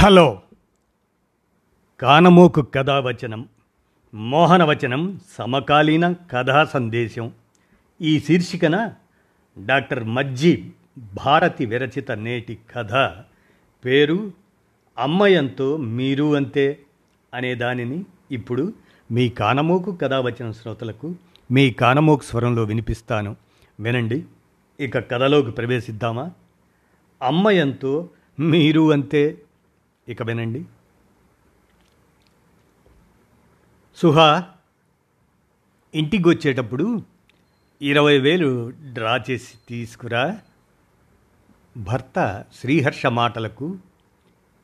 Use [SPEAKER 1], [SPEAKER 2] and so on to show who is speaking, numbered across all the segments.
[SPEAKER 1] Hello. కానమోకు కథావచనం మోహనవచనం సమకాలీన కథా సందేశం ఈ శీర్షికన డాక్టర్ మజ్జి భారతి విరచిత నేటి కథ. పేరు అమ్మయంతో మీరు అంతే అనే దానిని ఇప్పుడు మీ కానమోకు కథావచన శ్రోతలకు మీ కానమోకు స్వరంలో వినిపిస్తాను. వినండి ఇక కథలోకి ప్రవేశిద్దామా? అమ్మయంతో మీరు అంతే ఇక వినండి సుహా ఇంటికి వచ్చేటప్పుడు ఇరవై వేలు డ్రా చేసి తీసుకురా. భర్త శ్రీహర్ష మాటలకు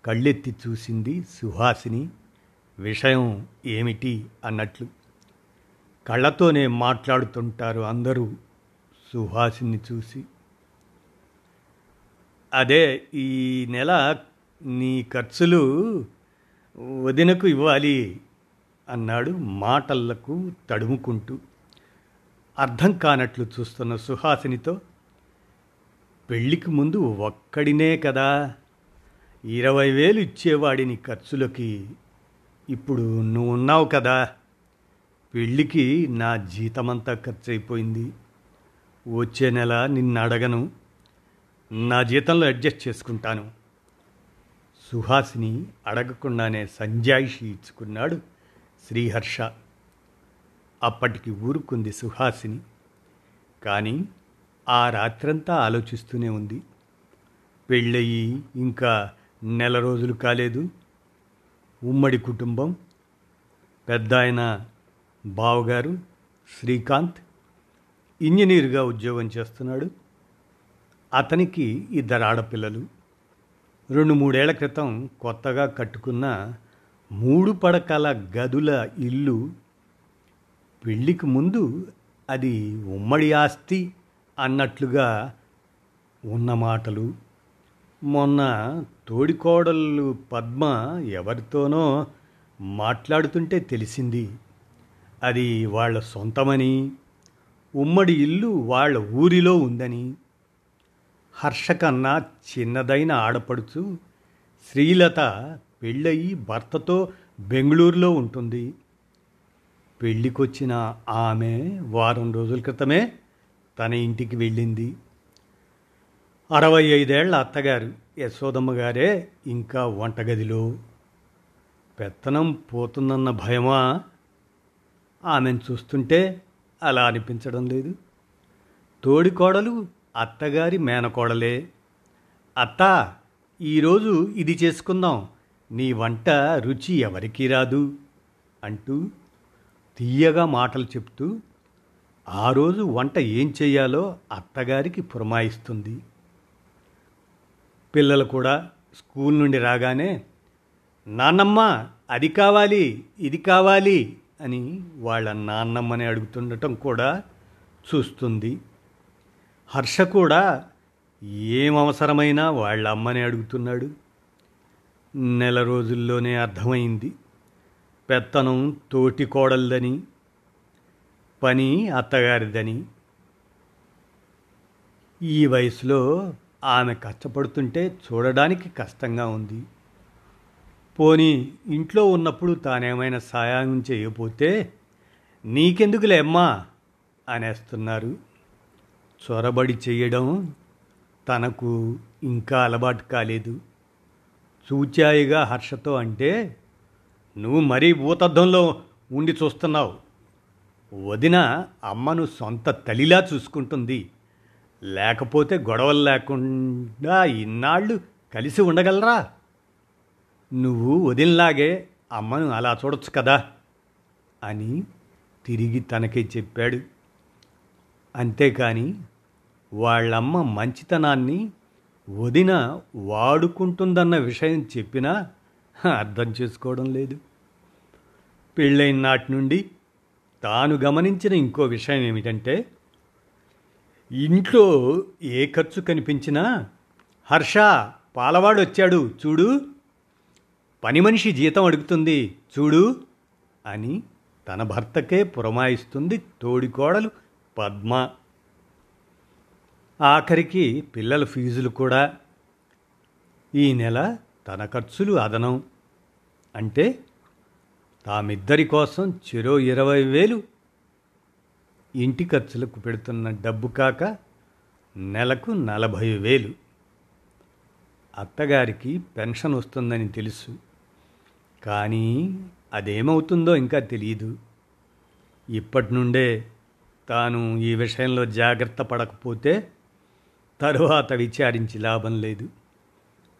[SPEAKER 1] కళ్ళెత్తి చూసింది సుహాసిని. విషయం ఏమిటి అన్నట్లు కళ్ళతోనే మాట్లాడుతుంటారు అందరూ సుహాసిని చూసి. అదే ఈ నెల నీ ఖర్చులు వదినకు ఇవ్వాలి అన్నాడు మాటలకు తడుముకుంటూ. అర్థం కానట్లు చూస్తున్న సుహాసినితో పెళ్ళికి ముందు ఒక్కడినే కదా. ఇరవై వేలు ఇచ్చేవాడిని ఖర్చులకి ఇప్పుడు నువ్వు ఉన్నావు కదా. పెళ్ళికి నా జీతమంతా ఖర్చు అయిపోయింది వచ్చే నెల నిన్ను అడగను నా జీతంలో అడ్జస్ట్ చేసుకుంటాను. సుహాసిని అడగకుండానే సంజాయిషి ఇచ్చుకున్నాడు శ్రీహర్ష. అప్పటికి ఊరుకుంది సుహాసిని. కానీ ఆ రాత్రంతా ఆలోచిస్తూనే ఉంది. పెళ్ళయి ఇంకా నెల రోజులు కాలేదు. ఉమ్మడి కుటుంబం పెద్ద ఆయన బావగారు శ్రీకాంత్ ఇంజనీర్గా ఉద్యోగం చేస్తున్నాడు. అతనికి ఇద్దరు ఆడపిల్లలు. రెండు మూడేళ్ళ క్రితం కొత్తగా కట్టుకున్న మూడు పడకల గదుల ఇల్లు పెళ్ళికి ముందు అది ఉమ్మడి ఆస్తి అన్నట్లుగా ఉన్న మాటలు. మొన్న తోడికోడళ్ళు పద్మ ఎవరితోనో మాట్లాడుతుంటే తెలిసింది. అది వాళ్ళ సొంతమని ఉమ్మడి ఇల్లు వాళ్ళ ఊరిలో ఉందని. హర్ష కన్నా చిన్నదైన ఆడపడుచు శ్రీలత పెళ్ళయి భర్తతో బెంగళూరులో ఉంటుంది. పెళ్ళికొచ్చిన ఆమె వారం రోజుల క్రితమే తన ఇంటికి వెళ్ళింది. అరవై ఐదేళ్ళ అత్తగారు యశోదమ్మ గారే ఇంకా వంటగదిలో. పెత్తనం పోతుందన్న భయమా? ఆమెను చూస్తుంటే అలా అనిపించడం లేదు. తోడికోడలు అత్తగారి మేనకోడలే. అత్త ఈరోజు ఇది చేసుకుందాం. నీ వంట రుచి ఎవరికీ రాదు అంటూ తీయగా మాటలు చెప్తూ ఆ రోజు వంట ఏం చేయాలో అత్తగారికి పురమాయిస్తుంది. పిల్లలు కూడా స్కూల్ నుండి రాగానే నాన్నమ్మ అది కావాలి ఇది కావాలి అని వాళ్ళ నాన్నమ్మని అడుగుతుండటం కూడా చూస్తుంది. హర్ష కూడా ఏం అవసరమైనా వాళ్ళ అమ్మని అడుగుతున్నాడు. నెల రోజుల్లోనే అర్థమైంది. పెత్తనం తోటి కోడలదని పని అత్తగారిదని. ఈ వయసులో ఆమె కష్టపడుతుంటే చూడడానికి కష్టంగా ఉంది. పోనీ ఇంట్లో ఉన్నప్పుడు తానేమైనా సాయం చేయకపోతే నీకెందుకులే అమ్మా అనేస్తున్నారు. చొరబడి చేయడం తనకు ఇంకా అలవాటు కాలేదు. చూచాయిగా హర్షతో అంటే నువ్వు మరీ భూతద్దంలో ఉండి చూస్తున్నావు. వదిన అమ్మను సొంత తల్లిలా చూసుకుంటుంది. లేకపోతే గొడవలు లేకుండా ఇన్నాళ్ళు కలిసి ఉండగలరా? నువ్వు వదినలాగే అమ్మను అలా చూడొచ్చు కదా అని తిరిగి తనకే చెప్పాడు. అంతేకాని వాళ్ళమ్మ మంచితనాన్ని వదిన వాడుకుంటుందన్న విషయం చెప్పినా అర్థం చేసుకోవడం లేదు. పెళ్ళైన నాటి నుండి తాను గమనించిన ఇంకో విషయం ఏమిటంటే ఇంట్లో ఏ ఖర్చు కనిపించినా హర్ష పాలవాడు వచ్చాడు చూడు పని మనిషి జీతం అడుగుతుంది చూడు అని తన భర్తకే పురమాయిస్తుంది తోడికోడలు పద్మ. ఆఖరికి పిల్లల ఫీజులు కూడా. ఈ నెల తన ఖర్చులు అదనం. అంటే తామిద్దరి కోసం చెరో ఇరవై వేలు. ఇంటి ఖర్చులకు పెడుతున్న డబ్బు కాక నెలకు నలభై వేలు. అత్తగారికి పెన్షన్ వస్తుందని తెలుసు. కానీ అదేమవుతుందో ఇంకా తెలియదు ఇప్పటి నుండే తాను ఈ విషయంలో జాగ్రత్త పడకపోతే తరువాత విచారించి లాభం లేదు.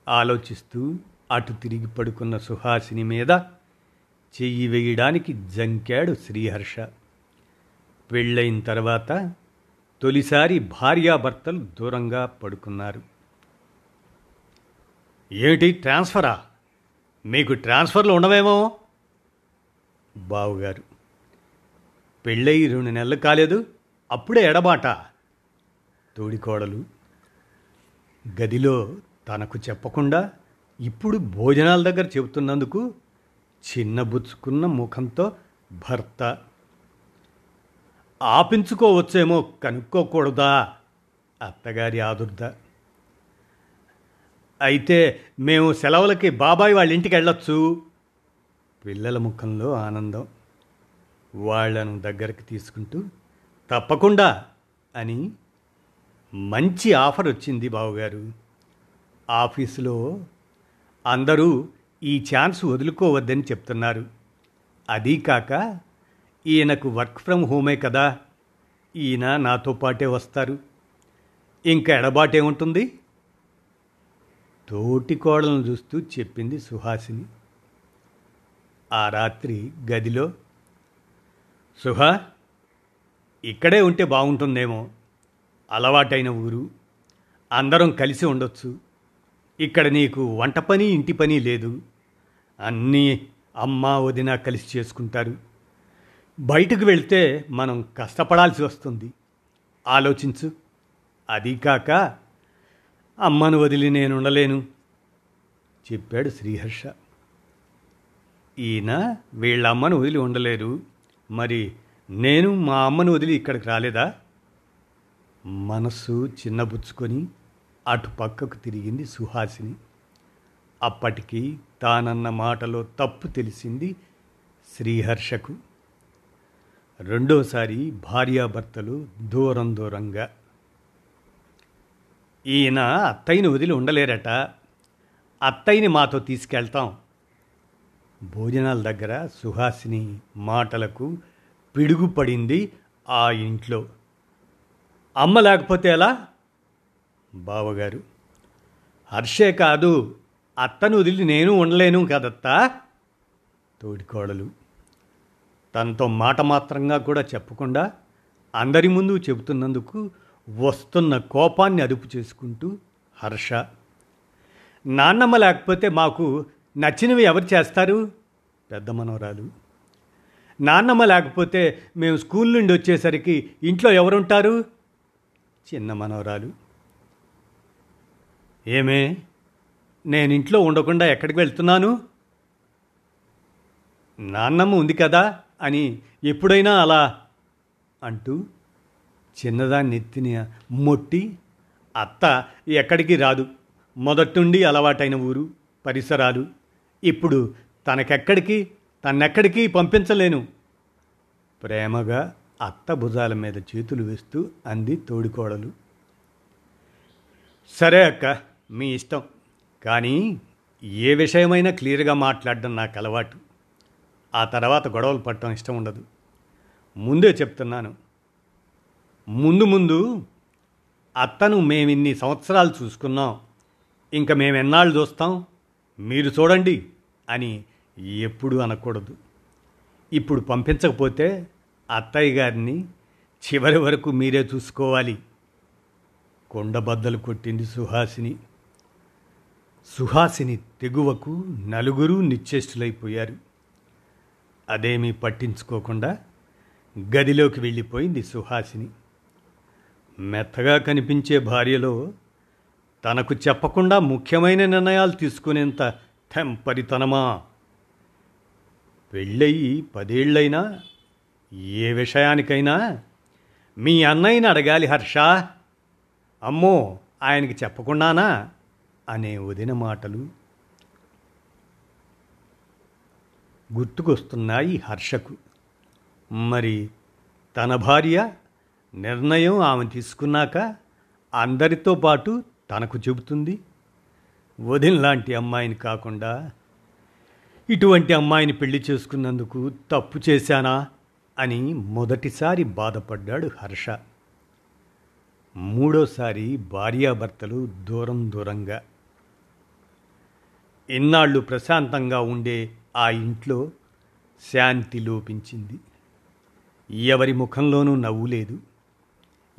[SPEAKER 1] ఆలోచిస్తూ అటు తిరిగి పడుకున్న సుహాసిని మీద చెయ్యి వేయడానికి జంకాడు శ్రీహర్ష. పెళ్ళైన తర్వాత తొలిసారి భార్యాభర్తలు దూరంగా పడుకున్నారు. ఏమిటి ట్రాన్స్ఫరా? మీకు ట్రాన్స్ఫర్లు ఉండవేమో? బావుగారు పెళ్ళై రెండు నెలలు కాలేదు అప్పుడే ఎడబాట. తోడికోడలు గదిలో తనకు చెప్పకుండా ఇప్పుడు భోజనాల దగ్గర చెబుతున్నందుకు చిన్నబుచ్చుకున్న ముఖంతో భర్త ఆపించుకోవచ్చేమో కనుక్కోకూడదా? అత్తగారి ఆదుర్ద. అయితే మేము సెలవులకి బాబాయ్ వాళ్ళ ఇంటికి వెళ్ళొచ్చు. పిల్లల ముఖంలో ఆనందం. వాళ్ళను దగ్గరకు తీసుకుంటూ తప్పకుండా అని మంచి ఆఫర్ వచ్చింది బావగారు. ఆఫీసులో అందరూ ఈ ఛాన్స్ వదులుకోవద్దని చెప్తున్నారు. అదీ కాక ఈయనకు వర్క్ ఫ్రమ్ హోమే కదా. ఈయన నాతో పాటే వస్తారు. ఇంకా ఎడబాటే ఉంటుంది? తోటి కోడలను చూస్తూ చెప్పింది సుహాసిని. ఆ రాత్రి గదిలో సుహా ఇక్కడే ఉంటే బాగుంటుందేమో అలవాటైన ఊరు. అందరం కలిసి ఉండొచ్చు. ఇక్కడ నీకు వంట పని ఇంటి పని లేదు. అన్నీ అమ్మ వదిన కలిసి చేసుకుంటారు. బయటకు వెళ్తే మనం కష్టపడాల్సి వస్తుంది. ఆలోచించు. అదీ కాక అమ్మను వదిలి నేను ఉండలేను. చెప్పాడు శ్రీహర్ష. ఈయన వీళ్ళ అమ్మను వదిలి ఉండలేరు. మరి నేను మా అమ్మను వదిలి ఇక్కడికి రాలేదా? మనస్సు చిన్నబుచ్చుకొని అటు పక్కకు తిరిగింది సుహాసిని. అప్పటికి తానన్న మాటలో తప్పు తెలిసింది శ్రీహర్షకు. రెండోసారి భార్యాభర్తలు దూరం దూరంగా. ఈయన అత్తయ్యని వదిలి ఉండలేరట. అత్తయ్యని మాతో తీసుకెళ్తాం. భోజనాల దగ్గర సుహాసిని మాటలకు పిడుగుపడింది ఆ ఇంట్లో. అమ్మ లేకపోతే ఎలా? బావగారు. హర్షే కాదు అత్తను వదిలి నేను ఉండలేను కదత్తా. తోడికోడలు తనతో మాట మాత్రంగా కూడా చెప్పకుండా అందరి ముందు చెబుతున్నందుకు వస్తున్న కోపాన్ని అదుపు చేసుకుంటూ హర్ష నాన్నమ్మ లేకపోతే మాకు నచ్చినవి ఎవరు చేస్తారు? పెద్ద మనవరాలు. నాన్నమ్మ లేకపోతే మేము స్కూల్ నుండి వచ్చేసరికి ఇంట్లో ఎవరుంటారు? చిన్న మనవరాలు. ఏమే నేను ఇంట్లో ఉండకుండా ఎక్కడికి వెళ్తున్నాను? నాన్నమ్మ ఉంది కదా అని ఎప్పుడైనా అలా అంటూ చిన్నదాన్ని ఎత్తిన మొట్టి అత్త ఎక్కడికి రాదు. మొదట్టుండి అలవాటైన ఊరు పరిసరాలు. ఇప్పుడు తనకెక్కడికి తన్నెక్కడికి పంపించలేను. ప్రేమగా అత్త భుజాల మీద చేతులు వేస్తూ అంది తోడికోడలు. సరే అక్క మీ ఇష్టం. కానీ ఏ విషయమైనా క్లియర్గా మాట్లాడడం నాకు అలవాటు. ఆ తర్వాత గొడవలు పడటం ఇష్టం ఉండదు. ముందే చెప్తున్నాను. ముందు ముందు అత్తను మేమిన్ని సంవత్సరాలు చూసుకున్నాం. ఇంకా మేము ఎన్నాళ్ళు చూస్తాం? మీరు చూడండి అని ఎప్పుడు అనకూడదు. ఇప్పుడు పంపించకపోతే అత్తయ్య గారిని చివరి వరకు మీరే చూసుకోవాలి. కొండబద్దలు కొట్టింది సుహాసిని. సుహాసిని తెగువకు నలుగురు నిశ్చేష్టులైపోయారు. అదేమీ పట్టించుకోకుండా గదిలోకి వెళ్ళిపోయింది సుహాసిని. మెత్తగా కనిపించే భార్యలో తనకు చెప్పకుండా ముఖ్యమైన నిర్ణయాలు తీసుకునేంత తెంపరితనమా? పెళ్ళయి పదేళ్ళైనా ఏ విషయానికైనా మీ అన్నయ్యని అడగాలి హర్ష. అమ్మో ఆయనకి చెప్పకుండానా? అనే వదిన మాటలు గుర్తుకొస్తున్నాయి హర్షకు. మరి తన భార్య నిర్ణయం ఆమె తీసుకున్నాక అందరితో పాటు తనకు చెబుతుంది. వదిన లాంటి అమ్మాయిని కాకుండా ఇటువంటి అమ్మాయిని పెళ్ళి చేసుకున్నందుకు తప్పు చేశానా? అని మొదటిసారి బాధపడ్డాడు హర్ష. మూడోసారి భార్యాభర్తలు దూరం దూరంగా. ఇన్నాళ్ళు ప్రశాంతంగా ఉండే ఆ ఇంట్లో శాంతి లోపించింది. ఎవరి ముఖంలోనూ నవ్వు లేదు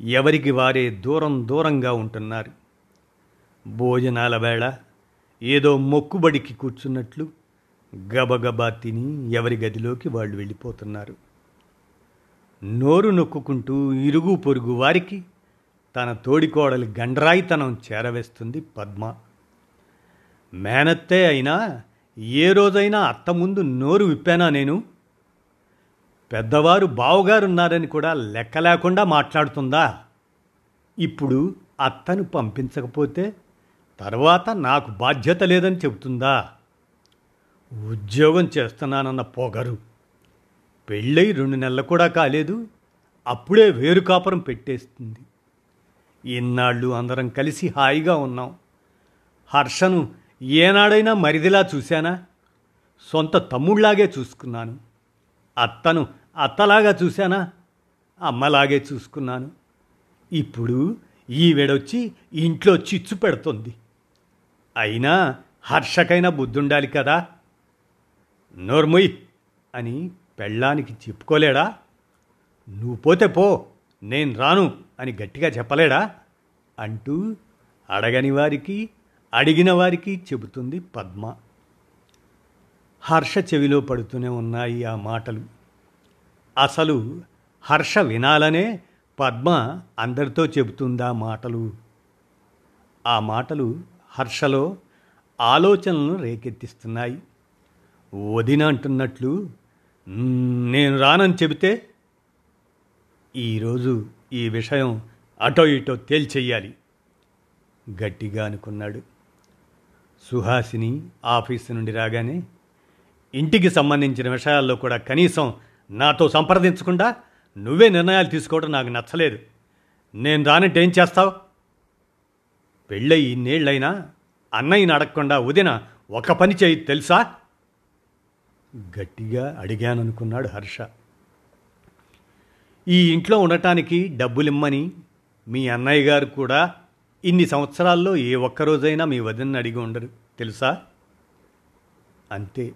[SPEAKER 1] ఎవరికి వారే దూరం దూరంగా ఉంటున్నారు. భోజనాల వేళ ఏదో మొక్కుబడికి కూర్చున్నట్లు గబగబా తిని ఎవరి గదిలోకి వాళ్ళు వెళ్ళిపోతున్నారు. నోరు నొక్కుంటూ ఇరుగు పొరుగు వారికి తన తోడికోడలి గండ్రాయితనం చేరవేస్తుంది పద్మ. మేనత్తే అయినా ఏ రోజైనా అత్త ముందు నోరు విప్పానా నేను? పెద్దవారు బావగారున్నారని కూడా లెక్క లేకుండా మాట్లాడుతుందా? ఇప్పుడు అత్తను పంపించకపోతే తర్వాత నాకు బాధ్యత లేదని చెబుతుందా? ఉద్యోగం చేస్తున్నానన్న పొగరు. పెళ్ళై రెండు నెలలు కూడా కాలేదు అప్పుడే వేరు కాపురం పెట్టేస్తుంది. ఇన్నాళ్ళు అందరం కలిసి హాయిగా ఉన్నాం. హర్షను ఏనాడైనా మరిదిలా చూశానా? సొంత తమ్ముళ్ళాగే చూసుకున్నాను. అత్తను అత్తలాగా చూశానా? అమ్మలాగే చూసుకున్నాను. ఇప్పుడు ఈవిడొచ్చి ఇంట్లో చిచ్చు పెడుతుంది. అయినా హర్షకైనా బుద్ధుండాలి కదా? నోర్ముయ్ అని పెళ్ళానికి చెప్పుకోలేడా? నువ్వు పోతే పో నేను రాను అని గట్టిగా చెప్పలేడా? అంటూ అడగని వారికి అడిగిన వారికి చెబుతుంది పద్మ. హర్ష చెవిలో పడుతూనే ఉన్నాయి ఆ మాటలు. అసలు హర్ష వినాలనే పద్మ అందరితో చెబుతుందా మాటలు. ఆ మాటలు హర్షలో ఆలోచనలను రేకెత్తిస్తున్నాయి. వదిన అంటున్నట్లు నేను రానని చెబితే ఈరోజు ఈ విషయం అటో ఇటో తేల్చెయ్యాలి గట్టిగా అనుకున్నాడు. సుహాసిని ఆఫీసు నుండి రాగానే ఇంటికి సంబంధించిన విషయాల్లో కూడా కనీసం నాతో సంప్రదించకుండా నువ్వే నిర్ణయాలు తీసుకోవడం నాకు నచ్చలేదు. నేను రానంటే ఏం చేస్తావు? పెళ్ళయి ఇన్నేళ్ళైనా అన్నయ్యని అడగకుండా వదిన ఒక పని చేయి తెలుసా? గట్టిగా అడిగాననుకున్నాడు హర్ష. ఈ ఇంట్లో ఉండటానికి డబ్బులిమ్మని మీ అన్నయ్య గారు కూడా ఇన్ని సంవత్సరాల్లో ఏ ఒక్కరోజైనా మీ వదిన అడిగి ఉండరు తెలుసా? అంతే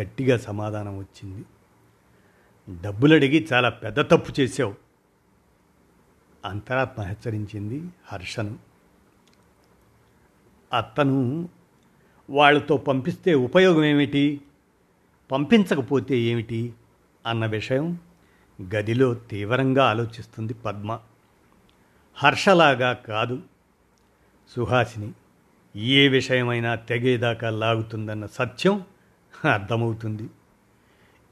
[SPEAKER 1] గట్టిగా సమాధానం వచ్చింది. డబ్బులు అడిగి చాలా పెద్ద తప్పు చేసావు అంతరాత్మ హెచ్చరించింది హర్షను. అత్తను వాళ్ళతో పంపిస్తే ఉపయోగం ఏమిటి పంపించకపోతే ఏమిటి? అన్న విషయం గదిలో తీవ్రంగా ఆలోచిస్తుంది పద్మ. హర్షలాగా కాదు. సుహాసిని ఏ విషయమైనా తెగేదాకా లాగుతుందన్న సత్యం అర్థమవుతుంది.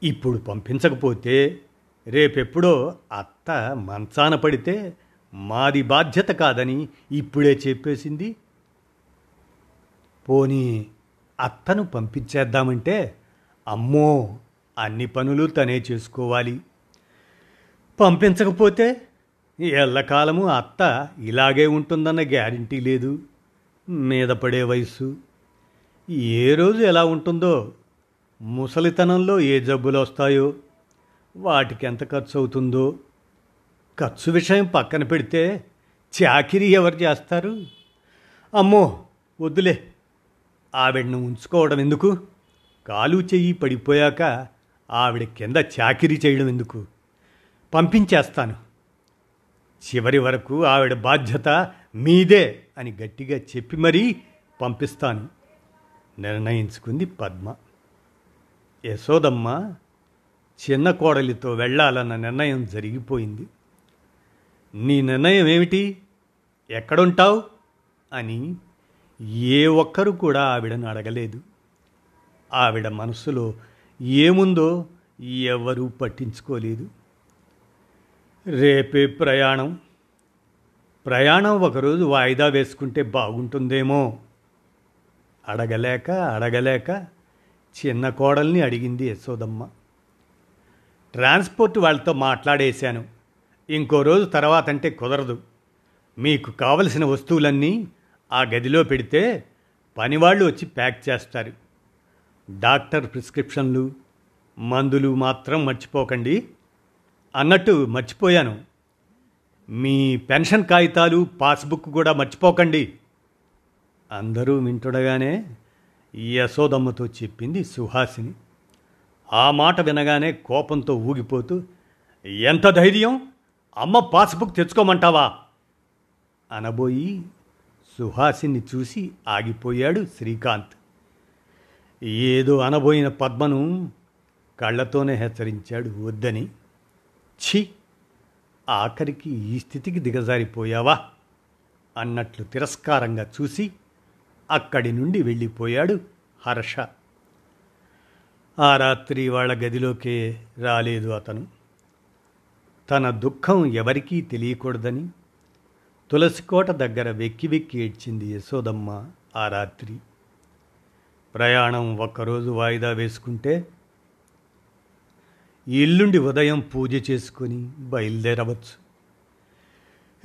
[SPEAKER 1] ఇప్పుడు పంపించకపోతే రేపెప్పుడో అత్త మంచాన పడితే మాది బాధ్యత కాదని ఇప్పుడే చెప్పేసింది. పోనీ అత్తను పంపించేద్దామంటే అమ్మో అన్ని పనులు తనే చేసుకోవాలి. పంపించకపోతే ఎల్లకాలము అత్త ఇలాగే ఉంటుందన్న గ్యారంటీ లేదు. మీద పడే వయసు ఏ రోజు ఎలా ఉంటుందో ముసలితనంలో ఏ జబ్బులు వస్తాయో వాటికి ఎంత ఖర్చు అవుతుందో ఖర్చు విషయం పక్కన పెడితే చాకిరీ ఎవరు చేస్తారు? అమ్మో వద్దులే. ఆవిడను ఉంచుకోవడం ఎందుకు? కాలు చెయ్యి పడిపోయాక ఆవిడ కింద చాకిరీ చేయడం ఎందుకు? పంపించేస్తాను. చివరి వరకు ఆవిడ బాధ్యత మీదే అని గట్టిగా చెప్పి మరీ పంపిస్తాను. నిర్ణయించుకుంది పద్మ. యశోదమ్మ చిన్న కోడలితో వెళ్ళాలన్న నిర్ణయం జరిగిపోయింది. నీ నిర్ణయం ఏమిటి? ఎక్కడుంటావు? అని ఏ ఒక్కరు కూడా ఆవిడను అడగలేదు. ఆవిడ మనసులో ఏముందో ఎవరూ పట్టించుకోలేదు. రేపే ప్రయాణం. ప్రయాణం ఒకరోజు వాయిదా వేసుకుంటే బాగుంటుందేమో. అడగలేక అడగలేక చిన్న కోడల్ని అడిగింది యశోదమ్మ. ట్రాన్స్పోర్ట్ వాళ్ళతో మాట్లాడేశాను. ఇంకో రోజు తర్వాత అంటే కుదరదు. మీకు కావలసిన వస్తువులన్నీ ఆ గదిలో పెడితే పనివాళ్ళు వచ్చి ప్యాక్ చేస్తారు. డాక్టర్ ప్రిస్క్రిప్షన్లు మందులు మాత్రం మర్చిపోకండి. అన్నట్టు మర్చిపోయాను. మీ పెన్షన్ కాగితాలు పాస్బుక్ కూడా మర్చిపోకండి. అందరూ వింటుండగానే యశోదమ్మతో చెప్పింది సుహాసిని. ఆ మాట వినగానే కోపంతో ఊగిపోతూ ఎంత ధైర్యం! అమ్మ పాస్బుక్ తెచ్చుకోమంటావా? అనబోయి సుహాసిని చూసి ఆగిపోయాడు శ్రీకాంత్. ఏదో అనబోయిన పద్మను కళ్ళతోనే హెచ్చరించాడు వద్దని. ఛీ ఆఖరికి ఈ స్థితికి దిగజారిపోయావా అన్నట్లు తిరస్కారంగా చూసి అక్కడి నుండి వెళ్ళిపోయాడు హర్ష. ఆ రాత్రి వాళ్ళ గదిలోకే రాలేదు అతను. తన దుఃఖం ఎవరికీ తెలియకూడదని తులసికోట దగ్గర వెక్కి వెక్కి ఏడ్చింది యశోదమ్మ ఆ రాత్రి. ప్రయాణం ఒక్కరోజు వాయిదా వేసుకుంటే ఎల్లుండి ఉదయం పూజ చేసుకొని బయలుదేరవచ్చు.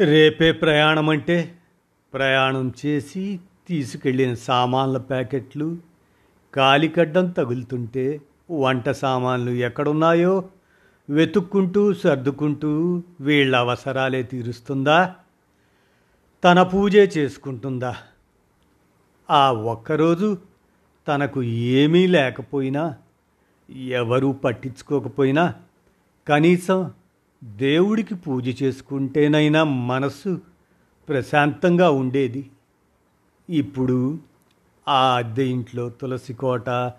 [SPEAKER 1] రేపే ప్రయాణం అంటే ప్రయాణం చేసి తీసుకెళ్ళిన సామాన్ల ప్యాకెట్లు కాలికడ్డం తగులుతుంటే వంట సామాన్లు ఎక్కడున్నాయో వెతుక్కుంటూ సర్దుకుంటూ వీళ్ళ అవసరాలే తీరుస్తుందా? తన పూజే చేసుకుంటుందా? ఆ ఒక్కరోజు తనకు ఏమీ లేకపోయినా ఎవరూ పట్టించుకోకపోయినా కనీసం దేవుడికి పూజ చేసుకుంటేనైనా మనస్సు ప్రశాంతంగా ఉండేది. ఇప్పుడు ఆ అద్దె ఇంట్లో తులసి కోట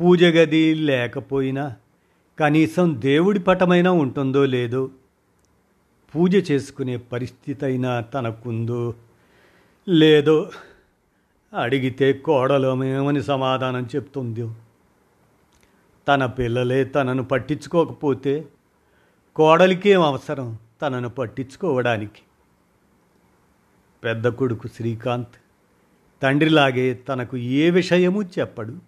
[SPEAKER 1] పూజ గది లేకపోయినా కనీసం దేవుడి పటమైనా ఉంటుందో లేదో పూజ చేసుకునే పరిస్థితి అయినా తనకుందో లేదో అడిగితే కోడలోమేమని సమాధానం చెప్తుంది తన పిల్లలే తనను పట్టించుకోకపోతే కోడలికేం అవసరం తనను పట్టించుకోవడానికి? పెద్ద కొడుకు శ్రీకాంత్ తండ్రిలాగే తనకు ఏ విషయమూ చెప్పడు.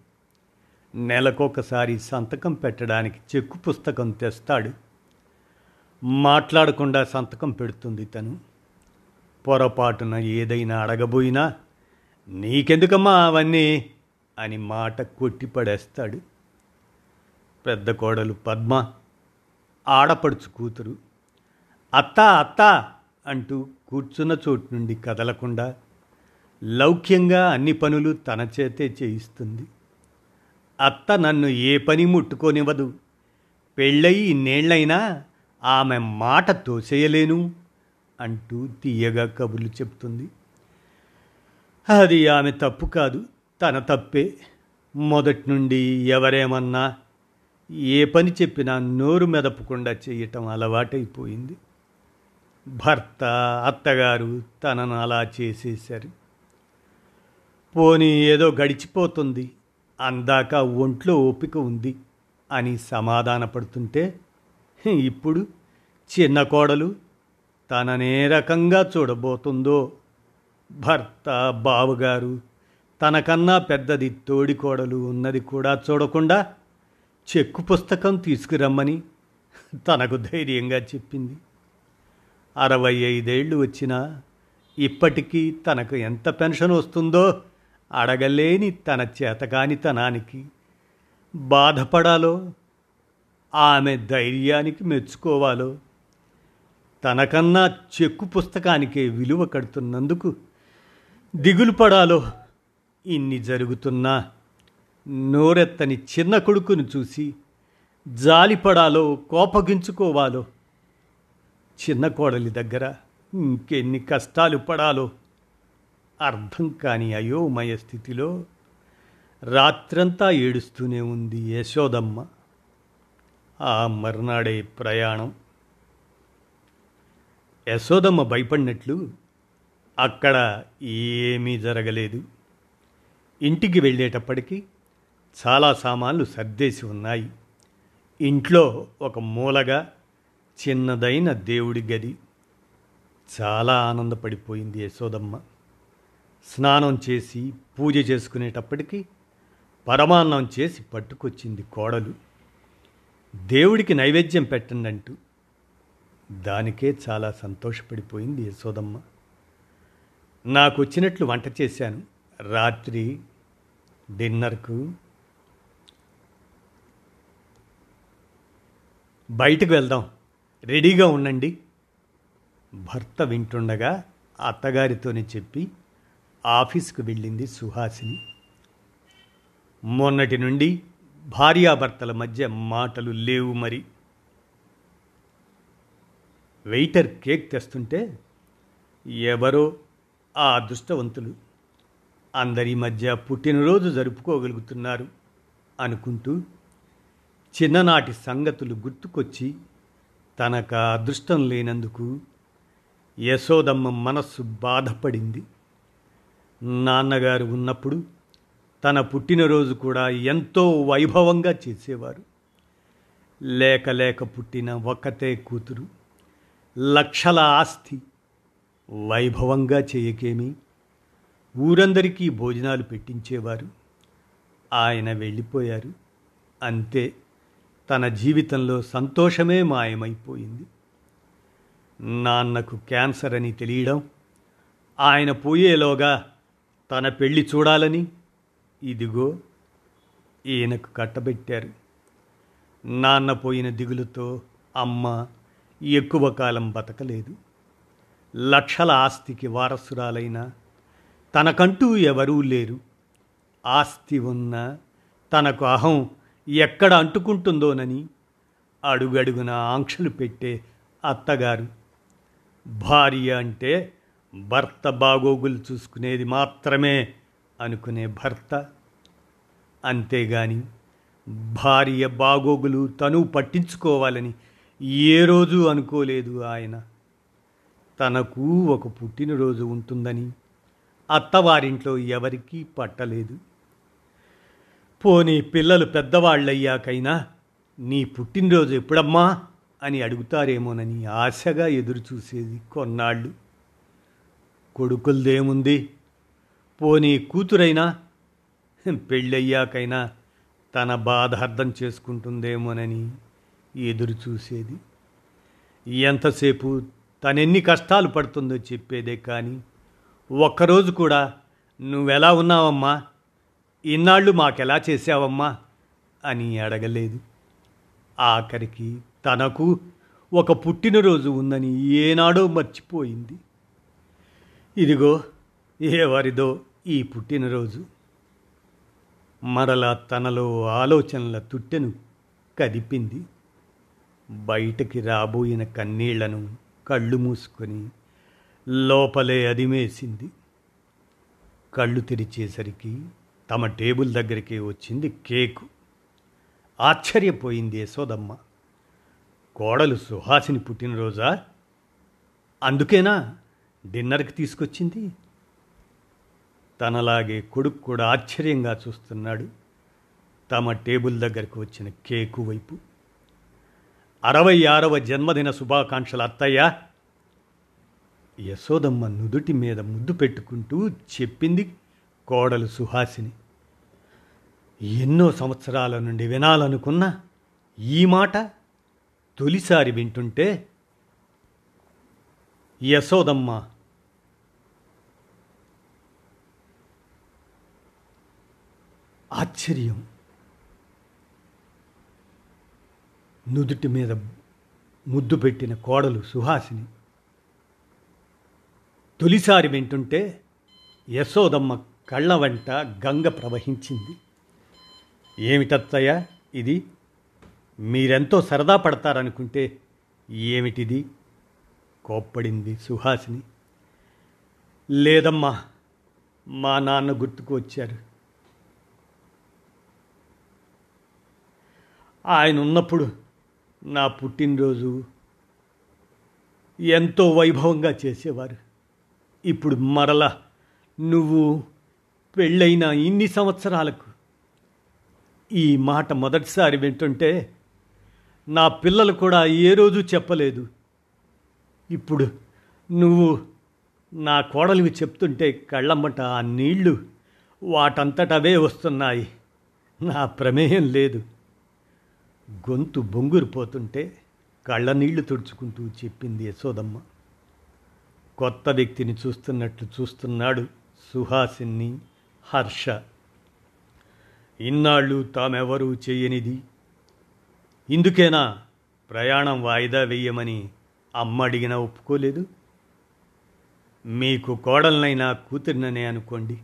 [SPEAKER 1] నెలకొకసారి సంతకం పెట్టడానికి చెక్కు పుస్తకం తెస్తాడు. మాట్లాడకుండా సంతకం పెడుతుంది తను. పొరపాటున ఏదైనా అడగబోయినా నీకెందుకమ్మా అవన్నీ? అని మాట కొట్టిపడేస్తాడు పెద్ద కోడలు పద్మ. ఆడపడుచు కూతురు అత్త అత్త అంటూ కూర్చున్న చోటు నుండి కదలకుండా లౌక్యంగా అన్ని పనులు తన చేతే చేయిస్తుంది. అత్త నన్ను ఏ పని ముట్టుకోనివ్వదు. పెళ్ళయి ఇన్నేళ్ళైనా ఆమె మాట తోసేయలేను అంటూ తీయగా కబుర్లు చెప్తుంది. అది ఆమె తప్పు కాదు. తన తప్పే. మొదటి నుండి ఎవరేమన్నా ఏ పని చెప్పినా నోరు మెదపకుండా చేయటం అలవాటైపోయింది. భర్త అత్తగారు తనను అలా చేసేశారు. పోనీ ఏదో గడిచిపోతుంది. అందాక ఒంట్లో ఓపిక ఉంది అని సమాధానపడుతుంటే ఇప్పుడు చిన్న కోడలు తననే రకంగా చూడబోతుందో భర్త బావగారు తనకన్నా పెద్దది తోడి కోడలు ఉన్నది కూడా చూడకుండా చెక్కు పుస్తకం తీసుకురమ్మని తనకు ధైర్యంగా చెప్పింది. అరవై ఐదేళ్ళు వచ్చినా ఇప్పటికీ తనకు ఎంత పెన్షన్ వస్తుందో అడగలేని తన చేతకానితనానికి బాధపడాలో ఆమె ధైర్యానికి మెచ్చుకోవాలో తనకన్నా చెక్కు పుస్తకానికే విలువ కడుతున్నందుకు దిగులు పడాలో? ఇన్ని జరుగుతున్నా నోరెత్తని చిన్న కొడుకును చూసి జాలిపడాలో కోపగించుకోవాలో? చిన్న కోడలి దగ్గర ఇంకెన్ని కష్టాలు పడాలో? అర్థం కాని అయోమయ స్థితిలో రాత్రంతా ఏడుస్తూనే ఉంది యశోదమ్మ. ఆ మర్నాడే ప్రయాణం. యశోదమ్మ భయపడినట్లు అక్కడ ఏమీ జరగలేదు. ఇంటికి వెళ్ళేటప్పటికి చాలా సామాన్లు సర్దేసి ఉన్నాయి. ఇంట్లో ఒక మూలగా చిన్నదైన దేవుడి గది. చాలా ఆనందపడిపోయింది యశోదమ్మ. స్నానం చేసి పూజ చేసుకునేటప్పటికి పరమాన్నం చేసి పట్టుకొచ్చింది కోడలు. దేవుడికి నైవేద్యం పెట్టండి అంటూ దానికే చాలా సంతోషపడిపోయింది యశోదమ్మ. నాకు వచ్చినట్లు వంట చేశాను. రాత్రి డిన్నర్కు బయటకు వెళ్దాం. రెడీగా ఉండండి. భర్త వింటుండగా అత్తగారితోనే చెప్పి ఆఫీస్కు వెళ్ళింది సుహాసిని. మొన్నటి నుండి భార్యాభర్తల మధ్య మాటలు లేవు మరి. వెయిటర్ కేక్ తెస్తుంటే ఎవరో ఆ అదృష్టవంతులు అందరి మధ్య పుట్టినరోజు జరుపుకోగలుగుతున్నారు అనుకుంటూ చిన్ననాటి సంగతులు గుర్తుకొచ్చి తనకు అదృష్టం లేనందుకు యశోదమ్మ మనస్సు బాధపడింది. నాన్నగారు ఉన్నప్పుడు తన పుట్టినరోజు కూడా ఎంతో వైభవంగా చేసేవారు. లేక లేక పుట్టిన ఒక్కతే కూతురు లక్షల ఆస్తి వైభవంగా చేయకేమి? ఊరందరికీ భోజనాలు పెట్టించేవారు. ఆయన వెళ్ళిపోయారు. అంతే తన జీవితంలో సంతోషమే మాయమైపోయింది. నాన్నకు క్యాన్సర్ అని తెలియడం ఆయన పోయేలోగా తన పెళ్ళి చూడాలని ఇదిగో ఈయనకు కట్టబెట్టారు. నాన్న పోయిన దిగులుతో అమ్మ ఎక్కువ కాలం బతకలేదు. లక్షల ఆస్తికి వారసురాలైన తనకంటూ ఎవరూ లేరు. ఆస్తి ఉన్న తనకు అహం ఎక్కడ అంటుకుంటుందోనని అడుగడుగున ఆంక్షలు పెట్టే అత్తగారు. భార్య అంటే భర్త బాగోగులు చూసుకునేది మాత్రమే అనుకునే భర్త. అంతేగాని భార్య బాగోగులు తను పట్టించుకోవాలని ఏ రోజు అనుకోలేదు ఆయన. తనకు ఒక పుట్టినరోజు ఉంటుందని అత్తవారింట్లో ఎవరికీ పట్టలేదు. పోనీ పిల్లలు పెద్దవాళ్ళయ్యాకైనా నీ పుట్టినరోజు ఎప్పుడమ్మా అని అడుగుతారేమోనని ఆశగా ఎదురు చూసేది కొన్నాళ్ళు. కొడుకులదేముంది? పోనీ కూతురైనా? పెళ్ళయ్యాకైనా తన బాధ అర్థం చేసుకుంటుందేమోనని ఎదురుచూసేది. ఎంతసేపు తను ఎన్ని కష్టాలు పడుతుందో చెప్పేదే కానీ ఒక్కరోజు కూడా నువ్వెలా ఉన్నావమ్మా? ఇన్నాళ్ళు మాకెలా చేసావమ్మా అని అడగలేదు. ఆఖరికి తనకు ఒక పుట్టినరోజు ఉందని ఏనాడో మర్చిపోయింది. ఇదిగో ఎవరిదో ఈ పుట్టినరోజు. మరలా తనలో ఆలోచనల తుట్టెను కదిపింది. బయటకి రాబోయిన కన్నీళ్ళను కళ్ళు మూసుకొని లోపలే అదిమేసింది. కళ్ళు తెరిచేసరికి తమ టేబుల్ దగ్గరికి వచ్చింది కేకు. ఆశ్చర్యపోయింది యశోదమ్మ. కోడలు సుహాసిని పుట్టినరోజా? అందుకేనా డిన్నర్కి తీసుకొచ్చింది? తనలాగే కొడుకు కూడా ఆశ్చర్యంగా చూస్తున్నాడు. తమ టేబుల్ దగ్గరకు వచ్చిన కేకు వైపు అరవై ఆరవ జన్మదిన శుభాకాంక్షలు అత్తయ్య. యశోదమ్మ నుదుటి మీద ముద్దు పెట్టుకుంటూ చెప్పింది కోడలు సుహాసిని. ఎన్నో సంవత్సరాల నుండి వినాలనుకున్న ఈ మాట తొలిసారి వింటుంటే యశోదమ్మ ఆశ్చర్యం. నుదుటి మీద ముద్దు పెట్టిన కోడలు సుహాసిని. తొలిసారి వింటుంటే యశోదమ్మ కళ్ళ వెంట గంగ ప్రవహించింది. ఏమిటత్తయ్య ఇది? మీరెంతో సరదా పడతారనుకుంటే ఏమిటిది? కోప్పడింది సుహాసిని. లేదమ్మా మా నాన్న గుర్తుకు వచ్చారు. ఆయన ఉన్నప్పుడు నా పుట్టినరోజు ఎంతో వైభవంగా చేసేవారు. ఇప్పుడు మరల నువ్వు పెళ్ళైన ఇన్ని సంవత్సరాలకు ఈ మాట మొదటిసారి వింటుంటే నా పిల్లలు కూడా ఏ రోజు చెప్పలేదు. ఇప్పుడు నువ్వు నా కోడలివి చెప్తుంటే కళ్ళమ్మట ఆ నీళ్ళు వాటంతటవే వస్తున్నాయి. నా ప్రమేయం లేదు. గొంతు బొంగురిపోతుంటే కళ్ళనీళ్ళు తుడుచుకుంటూ చెప్పింది యశోదమ్మ. కొత్త వ్యక్తిని చూస్తున్నట్లు చూస్తున్నాడు సుహాసిన్ని హర్ష. ఇన్నాళ్ళు తామెవరూ చేయనిది? ఇందుకేనా ప్రయాణం వాయిదా వేయమని అమ్మ అడిగినా ఒప్పుకోలేదు? మీకు కోడలనైనా కూతురిననే అనుకోండి.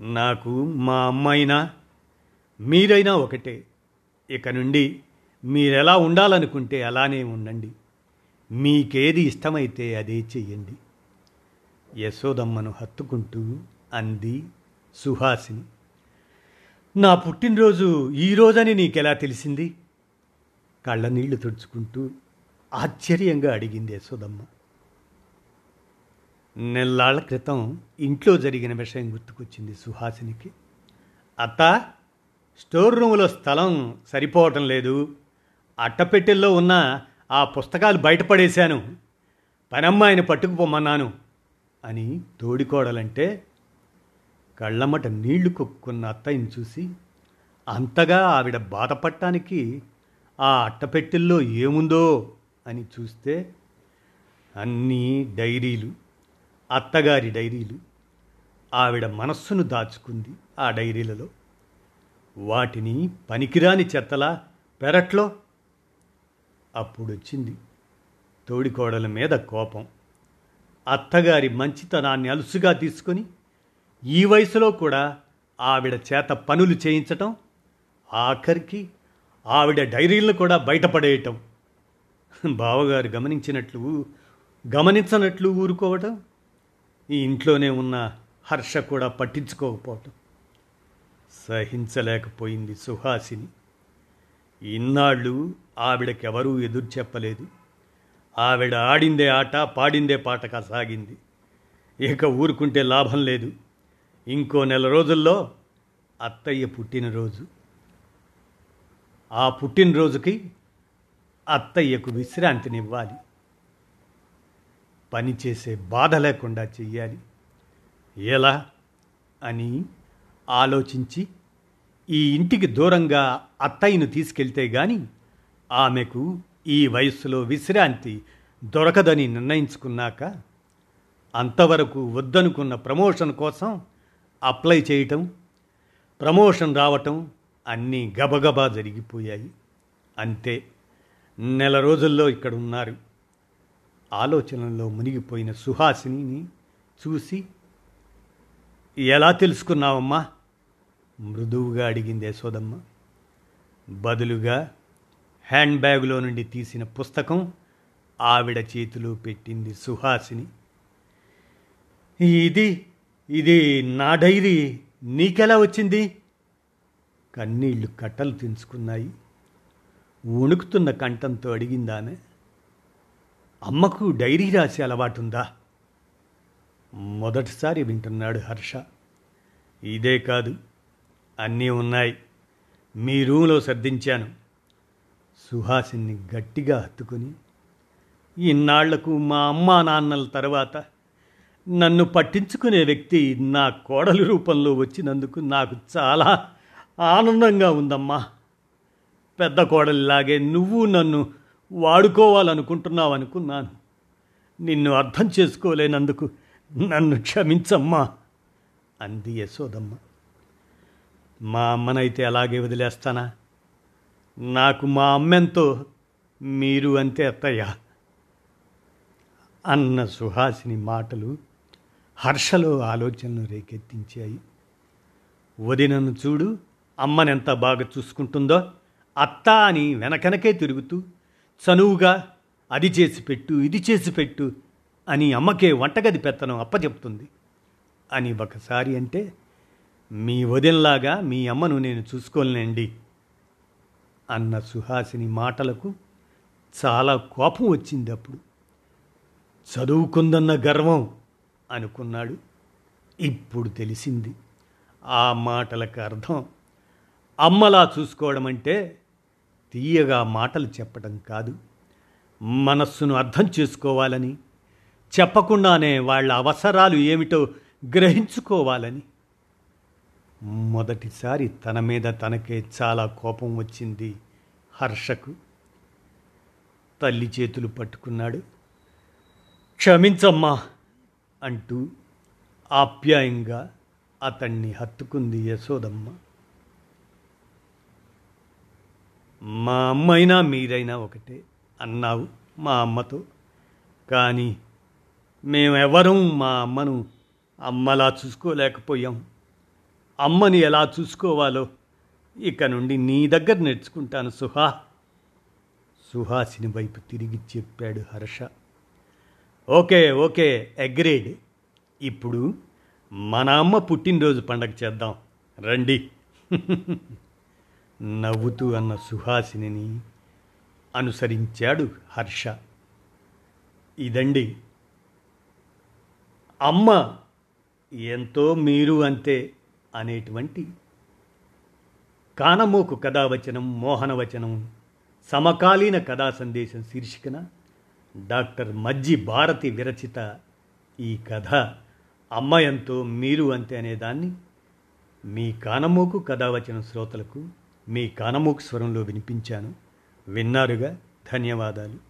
[SPEAKER 1] నాకు మా అమ్మైనా మీరైనా ఒకటే. ఇక నుండి మీరెలా ఉండాలనుకుంటే అలానే ఉండండి. మీకేది ఇష్టమైతే అదే చెయ్యండి. యశోదమ్మను హత్తుకుంటూ అంది సుహాసిని. నా పుట్టినరోజు ఈరోజని నీకెలా తెలిసింది? కళ్ళ నీళ్ళు తుడుచుకుంటూ ఆశ్చర్యంగా అడిగింది యశోదమ్మ. నెల్లాళ్ళ క్రితం ఇంట్లో జరిగిన విషయం గుర్తుకొచ్చింది సుహాసినికి. అత్త స్టోర్ రూములో స్థలం సరిపోవటం లేదు. అట్టపెట్టెల్లో ఉన్న ఆ పుస్తకాలు బయటపడేశాను. పనమ్మాయిని పట్టుకుపోమన్నాను అని తోడికోడలంటే కళ్ళమ్మట నీళ్ళు కొక్కున్న అత్తయ్యని చూసి అంతగా ఆవిడ బాధపడటానికి ఆ అట్టపెట్టెల్లో ఏముందో అని చూస్తే అన్నీ డైరీలు అత్తగారి డైరీలు. ఆవిడ మనస్సును దాచుకుంది ఆ డైరీలలో. వాటిని పనికిరాని చెత్తలా పెరట్లో? అప్పుడొచ్చింది తోడికోడల మీద కోపం. అత్తగారి మంచితనాన్ని అలుసుగా తీసుకొని ఈ వయసులో కూడా ఆవిడ చేత పనులు చేయించటం ఆఖరికి ఆవిడ డైరీలను కూడా బయటపడేయటం. బావగారు గమనించినట్లు గమనించనట్లు ఊరుకోవటం ఈ ఇంట్లోనే ఉన్న హర్ష కూడా పట్టించుకోకపోవటం. సహించలేకపోయింది సుహాసిని. ఇన్నాళ్ళు ఆవిడకెవరూ ఎదురు చెప్పలేదు. ఆవిడ ఆడిందే ఆట పాడిందే పాట సాగింది. ఇక ఊరుకుంటే లాభం లేదు. ఇంకో నెల రోజుల్లో అత్తయ్య పుట్టినరోజు. ఆ పుట్టినరోజుకి అత్తయ్యకు విశ్రాంతినివ్వాలి. పనిచేసే బాధ లేకుండా చెయ్యాలి. ఎలా? అని ఆలోచించి ఈ ఇంటికి దూరంగా అత్తయ్యను తీసుకెళ్తే గాని ఆమెకు ఈ వయస్సులో విశ్రాంతి దొరకదని నిర్ణయించుకున్నాక అంతవరకు వద్దనుకున్న ప్రమోషన్ కోసం అప్లై చేయటం ప్రమోషన్ రావటం అన్నీ గబగబా జరిగిపోయాయి. అంతే. నెల రోజుల్లో ఇక్కడ ఉన్నారు ఆలోచనలో మునిగిపోయిన సుహాసిని చూసి ఎలా తెలుసుకున్నావమ్మా? మృదువుగా అడిగింది యశోదమ్మ. బదులుగా హ్యాండ్ బ్యాగులో నుండి తీసిన పుస్తకం ఆవిడ చేతిలో పెట్టింది సుహాసిని. ఇది ఇది నా డైరీ నీకెలా వచ్చింది? కన్నీళ్ళు కట్టలు తెంచుకున్నాయి. వణుకుతున్న కంఠంతో అడిగిందామె అమ్మకు డైరీ రాసే అలవాటుందా? మొదటిసారి వింటున్నాడు హర్ష. ఇదే కాదు అన్నీ ఉన్నాయి. మీ రూమ్లో సర్దించాను. సుహాసిని గట్టిగా హత్తుకుని ఇన్నాళ్ళకు మా అమ్మా నాన్నల తర్వాత నన్ను పట్టించుకునే వ్యక్తి నా కోడలి రూపంలో వచ్చినందుకు నాకు చాలా ఆనందంగా ఉందమ్మా. పెద్ద కోడలిలాగే నువ్వు నన్ను వాడుకోవాలనుకుంటున్నావు అనుకున్నాను నిన్ను అర్థం చేసుకోలేనందుకు నన్ను క్షమించమ్మా అంది యశోదమ్మ. మా అమ్మనైతే అలాగే వదిలేస్తానా? నాకు మా అమ్మెంతో మీరు అంతే అత్తయ్య. అన్న సుహాసిని మాటలు హర్షలో ఆలోచనలు రేకెత్తించాయి. వదినను చూడు అమ్మనెంత బాగా చూసుకుంటుందో అత్త అని వెనకనకే తిరుగుతూ చనువుగా అది చేసి పెట్టు ఇది చేసి పెట్టు అని అమ్మకే వంటగది పెత్తనం అప్పచెప్తుంది అని ఒకసారి అంటే మీ వదినలాగా మీ అమ్మను నేను చూసుకోలేండి అన్న సుహాసిని మాటలకు చాలా కోపం వచ్చింది అప్పుడు. చదువుకుందన్న గర్వం అనుకున్నాడు. ఇప్పుడు తెలిసింది. ఆ మాటలకు అర్థం. అమ్మలా చూసుకోవడం అంటే తీయగా మాటలు చెప్పడం కాదు. మనస్సును అర్థం చేసుకోవాలని చెప్పకుండానే వాళ్ళ అవసరాలు ఏమిటో గ్రహించుకోవాలని. మొదటిసారి తన మీద తనకే చాలా కోపం వచ్చింది హర్షకు. తల్లి చేతులు పట్టుకున్నాడు. క్షమించమ్మా అంటూ ఆప్యాయంగా అతన్ని హత్తుకుంది యశోదమ్మ. మా అమ్మైనా మీరైనా ఒకటే అన్నావు మా అమ్మతో. కానీ మేమెవరం మా అమ్మను అమ్మలా చూసుకోలేకపోయాం. అమ్మని ఎలా చూసుకోవాలో ఇక నుండి నీ దగ్గర నేర్చుకుంటాను సుహా. సుహాసిని వైపు తిరిగి చెప్పాడు హర్ష. Okay okay A grade. ఇప్పుడు మన అమ్మ పుట్టినరోజు పండగ చేద్దాం. రండి. నవ్వుతూ అన్న సుహాసిని అనుసరించాడు హర్ష. ఇదండి. అమ్మ ఎంతో మీరు అంతే. అనేటువంటి కానమోకు కథావచనం మోహనవచనం సమకాలీన కథా సందేశం శీర్షికన డాక్టర్ మజ్జి భారతి విరచిత ఈ కథ అమ్మయంతో మీరు అంతే అనేదాన్ని మీ కానమోకు కథావచన శ్రోతలకు మీ కానమోకు స్వరంలో వినిపించాను. విన్నారుగా? ధన్యవాదాలు.